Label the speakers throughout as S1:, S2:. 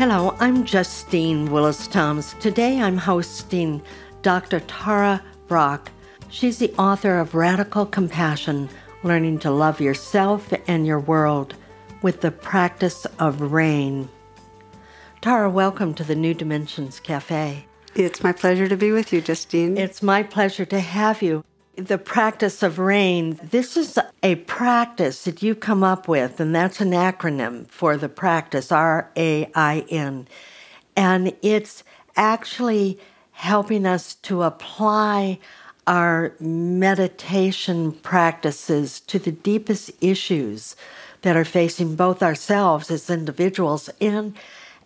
S1: Hello, I'm Justine Willis Toms. Today I'm hosting Dr. Tara Brach. She's the author of Radical Compassion Learning to Love Yourself and Your World with the Practice of Rain. Tara, welcome to the New Dimensions Cafe.
S2: It's my pleasure to be with you, Justine.
S1: It's my pleasure to have you the practice of rain, this is a practice that you come up with, and that's an acronym for the practice R A I N. And it's actually helping us to apply our meditation practices to the deepest issues that are facing both ourselves as individuals and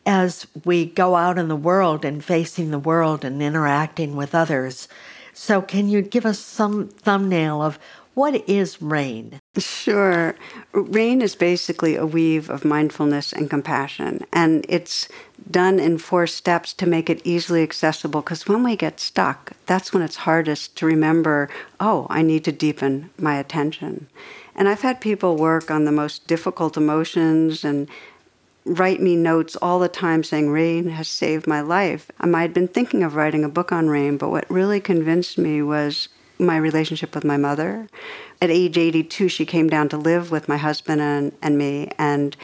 S1: as we go out in the world and facing the world and interacting with others. So, can you give us some thumbnail of what is RAIN?
S2: Sure. RAIN is basically a weave of mindfulness and compassion, and it's done in four steps to make it easily accessible because when we get stuck, that's when it's hardest to remember, oh, I need to deepen my attention. And I've had people work on the most difficult emotions and write me notes all the time saying rain has saved my life. Um, I'd been thinking of writing a book on rain, but what really convinced me was my relationship with my mother. At age 82, she came down to live with my husband and, and me, and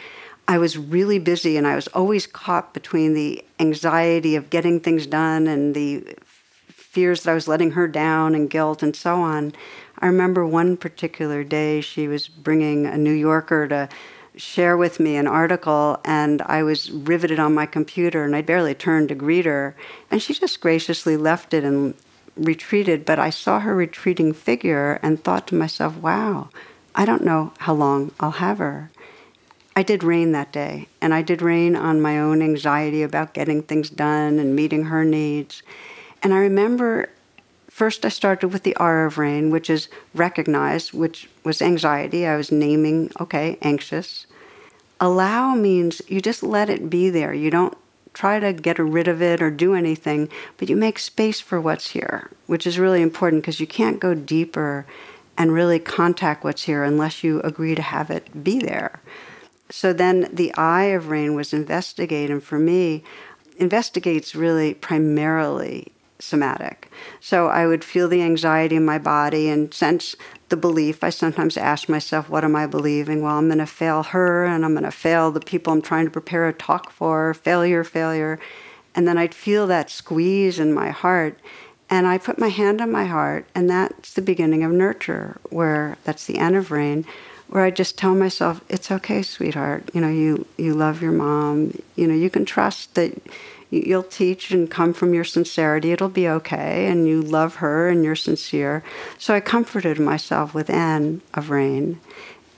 S2: I was really busy, and I was always caught between the anxiety of getting things done and the fears that I was letting her down and guilt and so on. I remember one particular day she was bringing a New Yorker to share with me an article, and I was riveted on my computer, and I barely turned to greet her. And she just graciously left it and retreated. But I saw her retreating figure and thought to myself, wow, I don't know how long I'll have her. I did rain that day, and I did rain on my own anxiety about getting things done and meeting her needs. And I remember first I started with the R of rain, which is recognize, which was anxiety. I was naming, okay, anxious. Allow means you just let it be there. You don't try to get rid of it or do anything, but you make space for what's here, which is really important because you can't go deeper and really contact what's here unless you agree to have it be there. So then the eye of rain was investigate, and for me, investigates really primarily somatic. So I would feel the anxiety in my body and sense the belief. I sometimes ask myself, what am I believing? Well, I'm going to fail her and I'm going to fail the people I'm trying to prepare a talk for, failure, failure. And then I'd feel that squeeze in my heart. And I put my hand on my heart, and that's the beginning of nurture, where that's the end of rain, where I just tell myself, it's okay, sweetheart. You know, you, you love your mom. You know, you can trust that you'll teach and come from your sincerity. It'll be okay. And you love her and you're sincere. So I comforted myself with N of rain.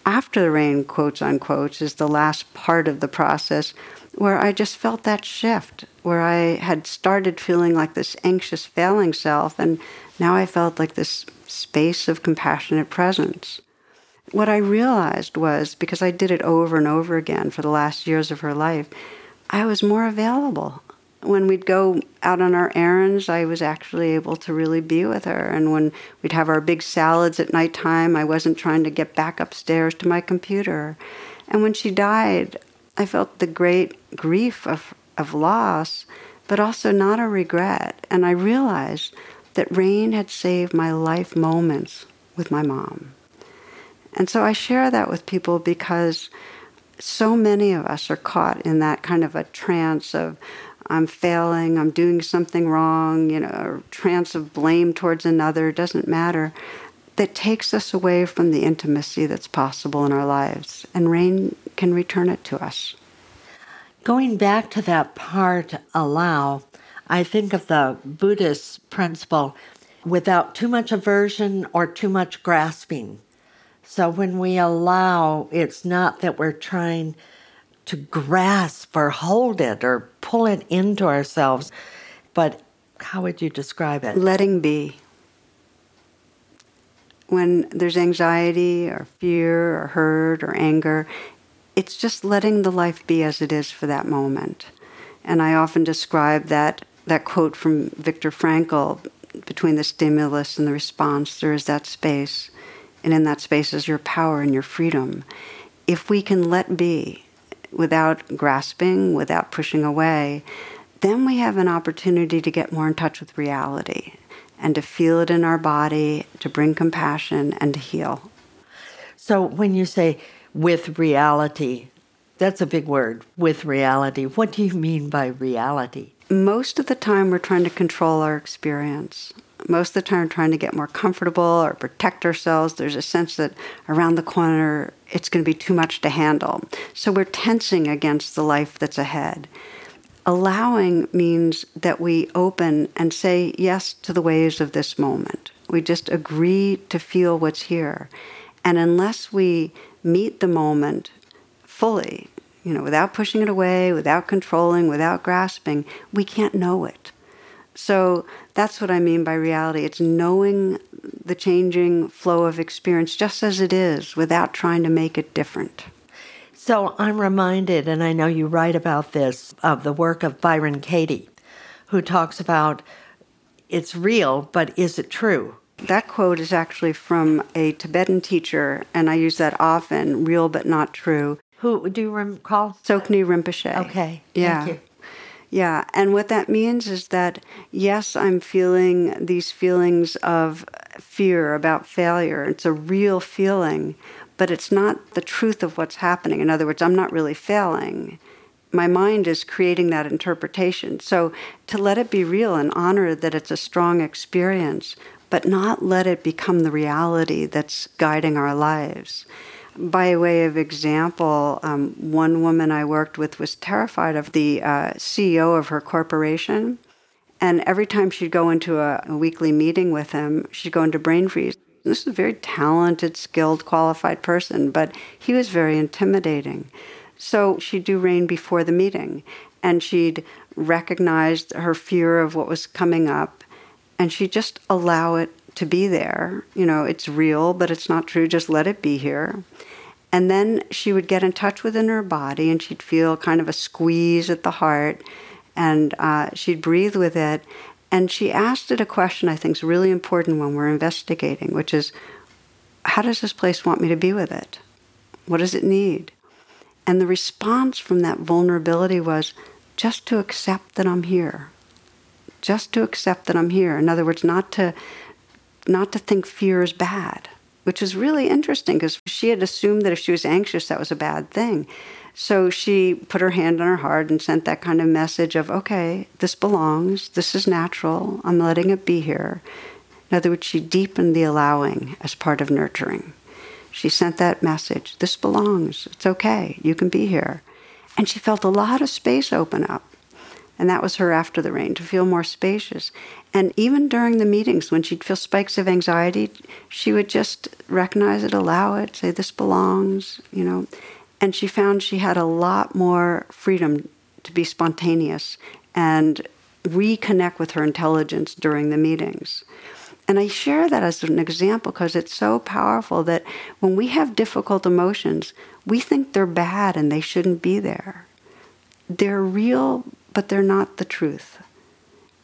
S2: After the rain, quotes unquote, is the last part of the process where I just felt that shift, where I had started feeling like this anxious, failing self, and now I felt like this space of compassionate presence. What I realized was because I did it over and over again for the last years of her life, I was more available when we'd go out on our errands, I was actually able to really be with her. And when we'd have our big salads at nighttime, I wasn't trying to get back upstairs to my computer. And when she died, I felt the great grief of, of loss, but also not a regret. And I realized that rain had saved my life moments with my mom. And so I share that with people because so many of us are caught in that kind of a trance of, I'm failing, I'm doing something wrong, you know, a trance of blame towards another, doesn't matter, that takes us away from the intimacy that's possible in our lives. And rain can return it to us.
S1: Going back to that part, allow, I think of the Buddhist principle without too much aversion or too much grasping. So when we allow, it's not that we're trying to grasp or hold it or pull it into ourselves, but How would you describe it?
S2: Letting be. When there's anxiety or fear or hurt or anger, it's just letting the life be as it is for that moment. And I often describe that, that quote from Viktor Frankl between the stimulus and the response, there is that space. And in that space is your power and your freedom. If we can let be without grasping, without pushing away, then we have an opportunity to get more in touch with reality and to feel it in our body, to bring compassion, and to heal.
S1: So when you say with reality, that's a big word, with reality. What do you mean by reality?
S2: Most of the time, we're trying to control our experience. Most of the time, trying to get more comfortable or protect ourselves. There's a sense that around the corner, it's going to be too much to handle. So we're tensing against the life that's ahead. Allowing means that we open and say yes to the ways of this moment. We just agree to feel what's here. And unless we meet the moment fully, you know, without pushing it away, without controlling, without grasping, we can't know it. So that's what I mean by reality. It's knowing the changing flow of experience just as it is without trying to make it different.
S1: So I'm reminded, and I know you write about this, of the work of Byron Katie, who talks about it's real, but is it true?
S2: That quote is actually from a Tibetan teacher, and I use that often real but not true.
S1: Who do you recall?
S2: Tsoknyi Rinpoche.
S1: Okay.
S2: Yeah. Yeah. And what that means is that, yes, I'm feeling these feelings of fear about failure. It's a real feeling, but it's not the truth of what's happening. In other words, I'm not really failing. My mind is creating that interpretation. So to let it be real and honor that it's a strong experience, but not let it become the reality that's guiding our lives. By way of example, um, one woman I worked with was terrified of the uh, CEO of her corporation. And every time she'd go into a, a weekly meeting with him, she'd go into brain freeze. This is a very talented, skilled, qualified person, but he was very intimidating. So she'd do rain before the meeting, and she'd recognize her fear of what was coming up, and she'd just allow it to be there. You know, it's real, but it's not true. Just let it be here. And then she would get in touch within her body, and she'd feel kind of a squeeze at the heart, and uh, she'd breathe with it, and she asked it a question I think is really important when we're investigating, which is how does this place want me to be with it? What does it need? And the response from that vulnerability was just to accept that I'm here. Just to accept that I'm here. In other words, not to not to think fear is bad, which is really interesting because she had assumed that if she was anxious, that was a bad thing. So she put her hand on her heart and sent that kind of message of, okay, this belongs, this is natural, I'm letting it be here. In other words, she deepened the allowing as part of nurturing. She sent that message, this belongs, it's okay, you can be here. And she felt a lot of space open up. And that was her after the rain, to feel more spacious. And even during the meetings, when she'd feel spikes of anxiety, she would just recognize it, allow it, say, this belongs, you know. And she found she had a lot more freedom to be spontaneous and reconnect with her intelligence during the meetings. And I share that as an example because it's so powerful that when we have difficult emotions, we think they're bad and they shouldn't be there. They're real, but they're not the truth.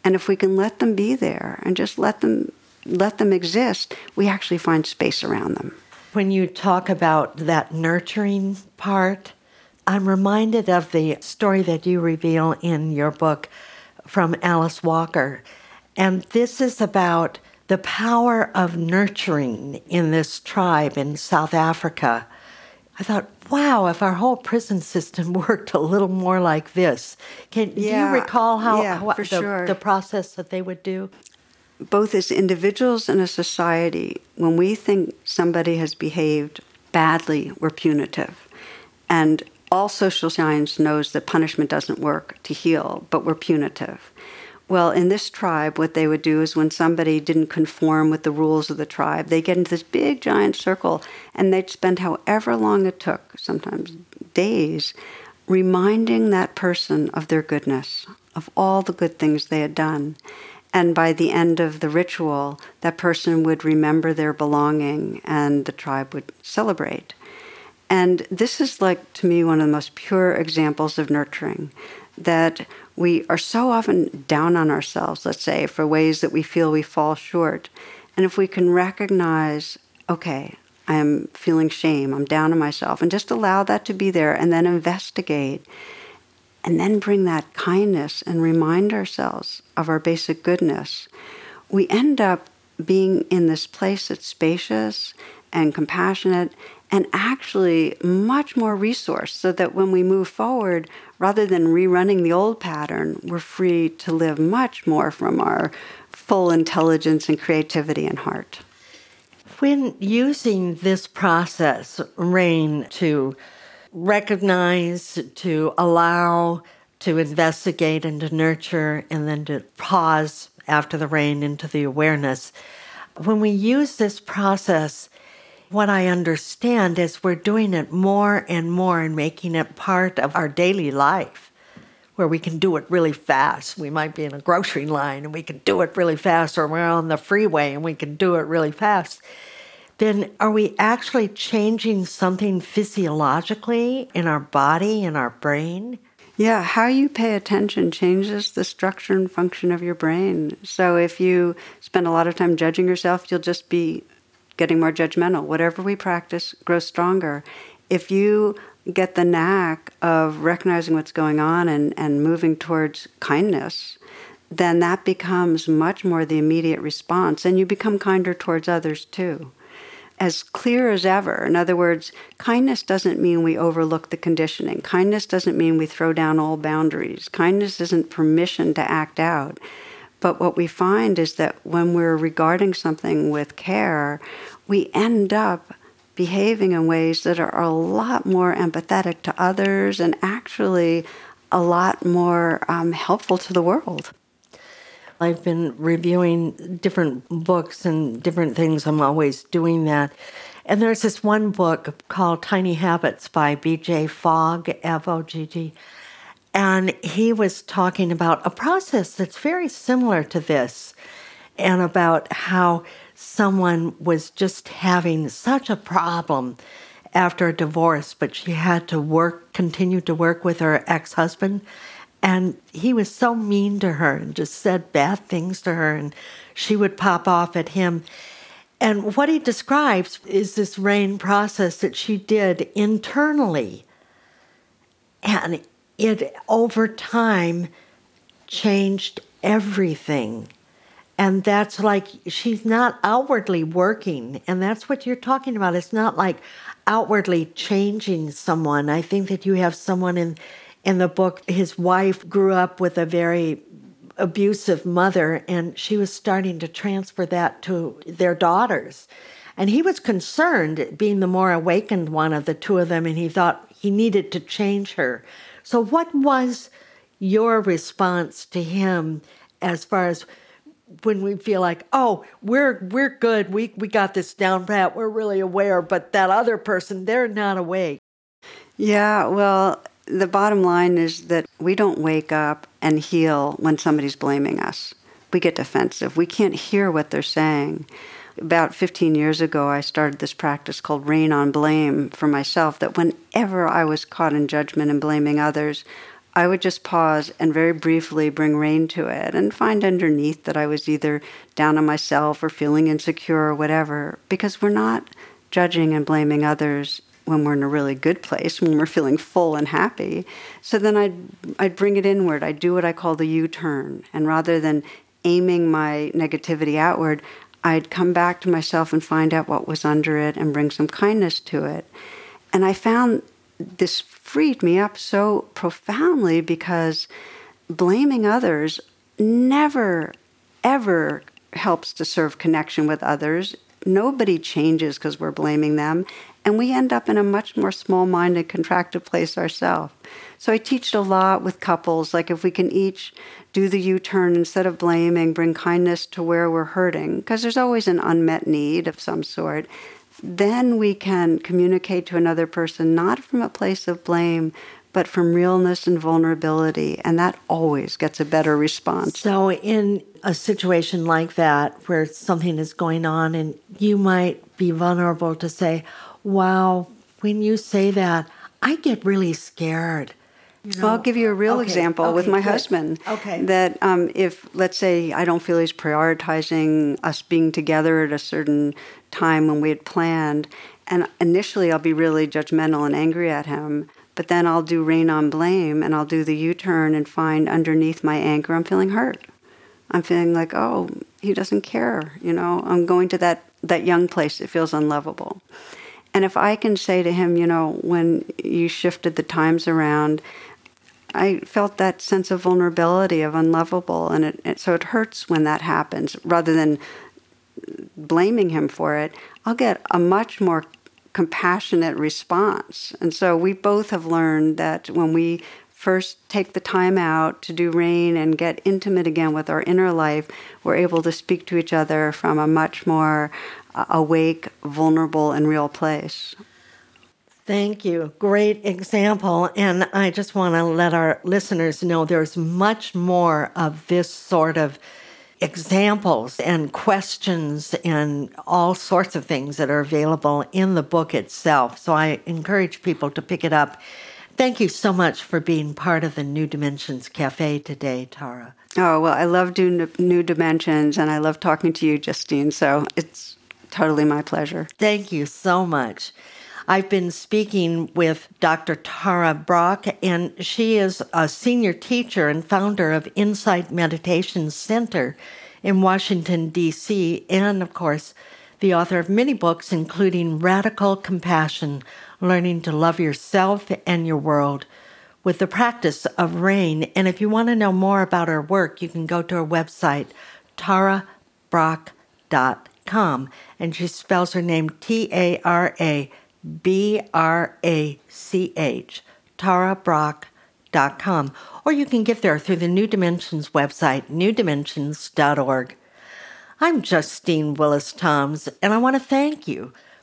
S2: And if we can let them be there and just let them let them exist, we actually find space around them
S1: when you talk about that nurturing part, I'm reminded of the story that you reveal in your book from Alice Walker. And this is about the power of nurturing in this tribe in South Africa. I thought, wow, if our whole prison system worked a little more like this. Can yeah, do you recall how,
S2: yeah,
S1: how
S2: the,
S1: sure. the process that they would do?
S2: both as individuals and a society, when we think somebody has behaved badly, we're punitive. And all social science knows that punishment doesn't work to heal, but we're punitive. Well, in this tribe, what they would do is when somebody didn't conform with the rules of the tribe, they get into this big giant circle and they'd spend however long it took, sometimes days, reminding that person of their goodness, of all the good things they had done. And by the end of the ritual, that person would remember their belonging and the tribe would celebrate. And this is like, to me, one of the most pure examples of nurturing that we are so often down on ourselves, let's say, for ways that we feel we fall short. And if we can recognize, okay, I am feeling shame, I'm down on myself, and just allow that to be there and then investigate and then bring that kindness and remind ourselves of our basic goodness, we end up being in this place that's spacious and compassionate and actually much more resource so that when we move forward, rather than rerunning the old pattern, we're free to live much more from our full intelligence and creativity and heart.
S1: When using this process, Rain, to recognize, to allow, to investigate, and to nurture, and then to pause after the rain into the awareness. When we use this process, what I understand is we're doing it more and more and making it part of our daily life where we can do it really fast. We might be in a grocery line and we can do it really fast, or we're on the freeway and we can do it really fast then are we actually changing something physiologically in our body, in our brain?
S2: Yeah, how you pay attention changes the structure and function of your brain. So if you spend a lot of time judging yourself, you'll just be getting more judgmental. Whatever we practice grows stronger. If you get the knack of recognizing what's going on and, and moving towards kindness, then that becomes much more the immediate response, and you become kinder towards others too as clear as ever. In other words, kindness doesn't mean we overlook the conditioning. Kindness doesn't mean we throw down all boundaries. Kindness isn't permission to act out. But what we find is that when we're regarding something with care, we end up behaving in ways that are a lot more empathetic to others and actually a lot more um, helpful to the world.
S1: I've been reviewing different books and different things. I'm always doing that. And there's this one book called Tiny Habits by B.J. Fogg, F O G G. And he was talking about a process that's very similar to this and about how someone was just having such a problem after a divorce, but she had to work, continue to work with her ex husband. And he was so mean to her and just said bad things to her, and she would pop off at him. And what he describes is this rain process that she did internally. And it, over time, changed everything. And that's like she's not outwardly working. And that's what you're talking about. It's not like outwardly changing someone. I think that you have someone in in the book, his wife grew up with a very abusive mother, and she was starting to transfer that to their daughters. And he was concerned, being the more awakened one of the two of them, and he thought he needed to change her. So, what was your response to him as far as when we feel like, oh, we're we're good, we we got this down pat, we're really aware, but that other person, they're not awake.
S2: Yeah, well, the bottom line is that we don't wake up and heal when somebody's blaming us. We get defensive. We can't hear what they're saying. About 15 years ago, I started this practice called Rain on Blame for myself that whenever I was caught in judgment and blaming others, I would just pause and very briefly bring rain to it and find underneath that I was either down on myself or feeling insecure or whatever, because we're not judging and blaming others when we're in a really good place, when we're feeling full and happy. So then I'd, I'd bring it inward. I'd do what I call the U turn. And rather than aiming my negativity outward, I'd come back to myself and find out what was under it and bring some kindness to it. And I found this freed me up so profoundly because blaming others never, ever helps to serve connection with others. Nobody changes because we're blaming them and we end up in a much more small minded, contracted place ourselves. So I teach a lot with couples, like if we can each do the U turn instead of blaming, bring kindness to where we're hurting, because there's always an unmet need of some sort. Then we can communicate to another person not from a place of blame, but from realness and vulnerability. And that always gets a better response.
S1: So, in a situation like that where something is going on, and you might be vulnerable to say, Wow, when you say that, I get really scared.
S2: You know? I'll give you a real okay, example okay, with my good. husband.
S1: Okay.
S2: That um, if, let's say, I don't feel he's prioritizing us being together at a certain time when we had planned, and initially I'll be really judgmental and angry at him, but then I'll do rain on blame and I'll do the U turn and find underneath my anger I'm feeling hurt. I'm feeling like, oh, he doesn't care. You know, I'm going to that, that young place that feels unlovable. And if I can say to him, you know, when you shifted the times around, I felt that sense of vulnerability, of unlovable, and it, it, so it hurts when that happens. Rather than blaming him for it, I'll get a much more compassionate response. And so we both have learned that when we first take the time out to do rain and get intimate again with our inner life, we're able to speak to each other from a much more uh, awake, vulnerable, and real place.
S1: Thank you. Great example. And I just want to let our listeners know there's much more of this sort of examples and questions and all sorts of things that are available in the book itself. So I encourage people to pick it up. Thank you so much for being part of the New Dimensions Cafe today, Tara.
S2: Oh, well, I love doing New Dimensions and I love talking to you, Justine. So it's totally my pleasure.
S1: Thank you so much. I've been speaking with Dr. Tara Brach, and she is a senior teacher and founder of Insight Meditation Center in Washington, D.C., and of course, the author of many books, including Radical Compassion Learning to Love Yourself and Your World with the practice of rain. And if you want to know more about her work, you can go to her website, tarabrach.com. And she spells her name T A R A B R A C H, tarabrach.com. Or you can get there through the New Dimensions website, newdimensions.org. I'm Justine Willis Toms, and I want to thank you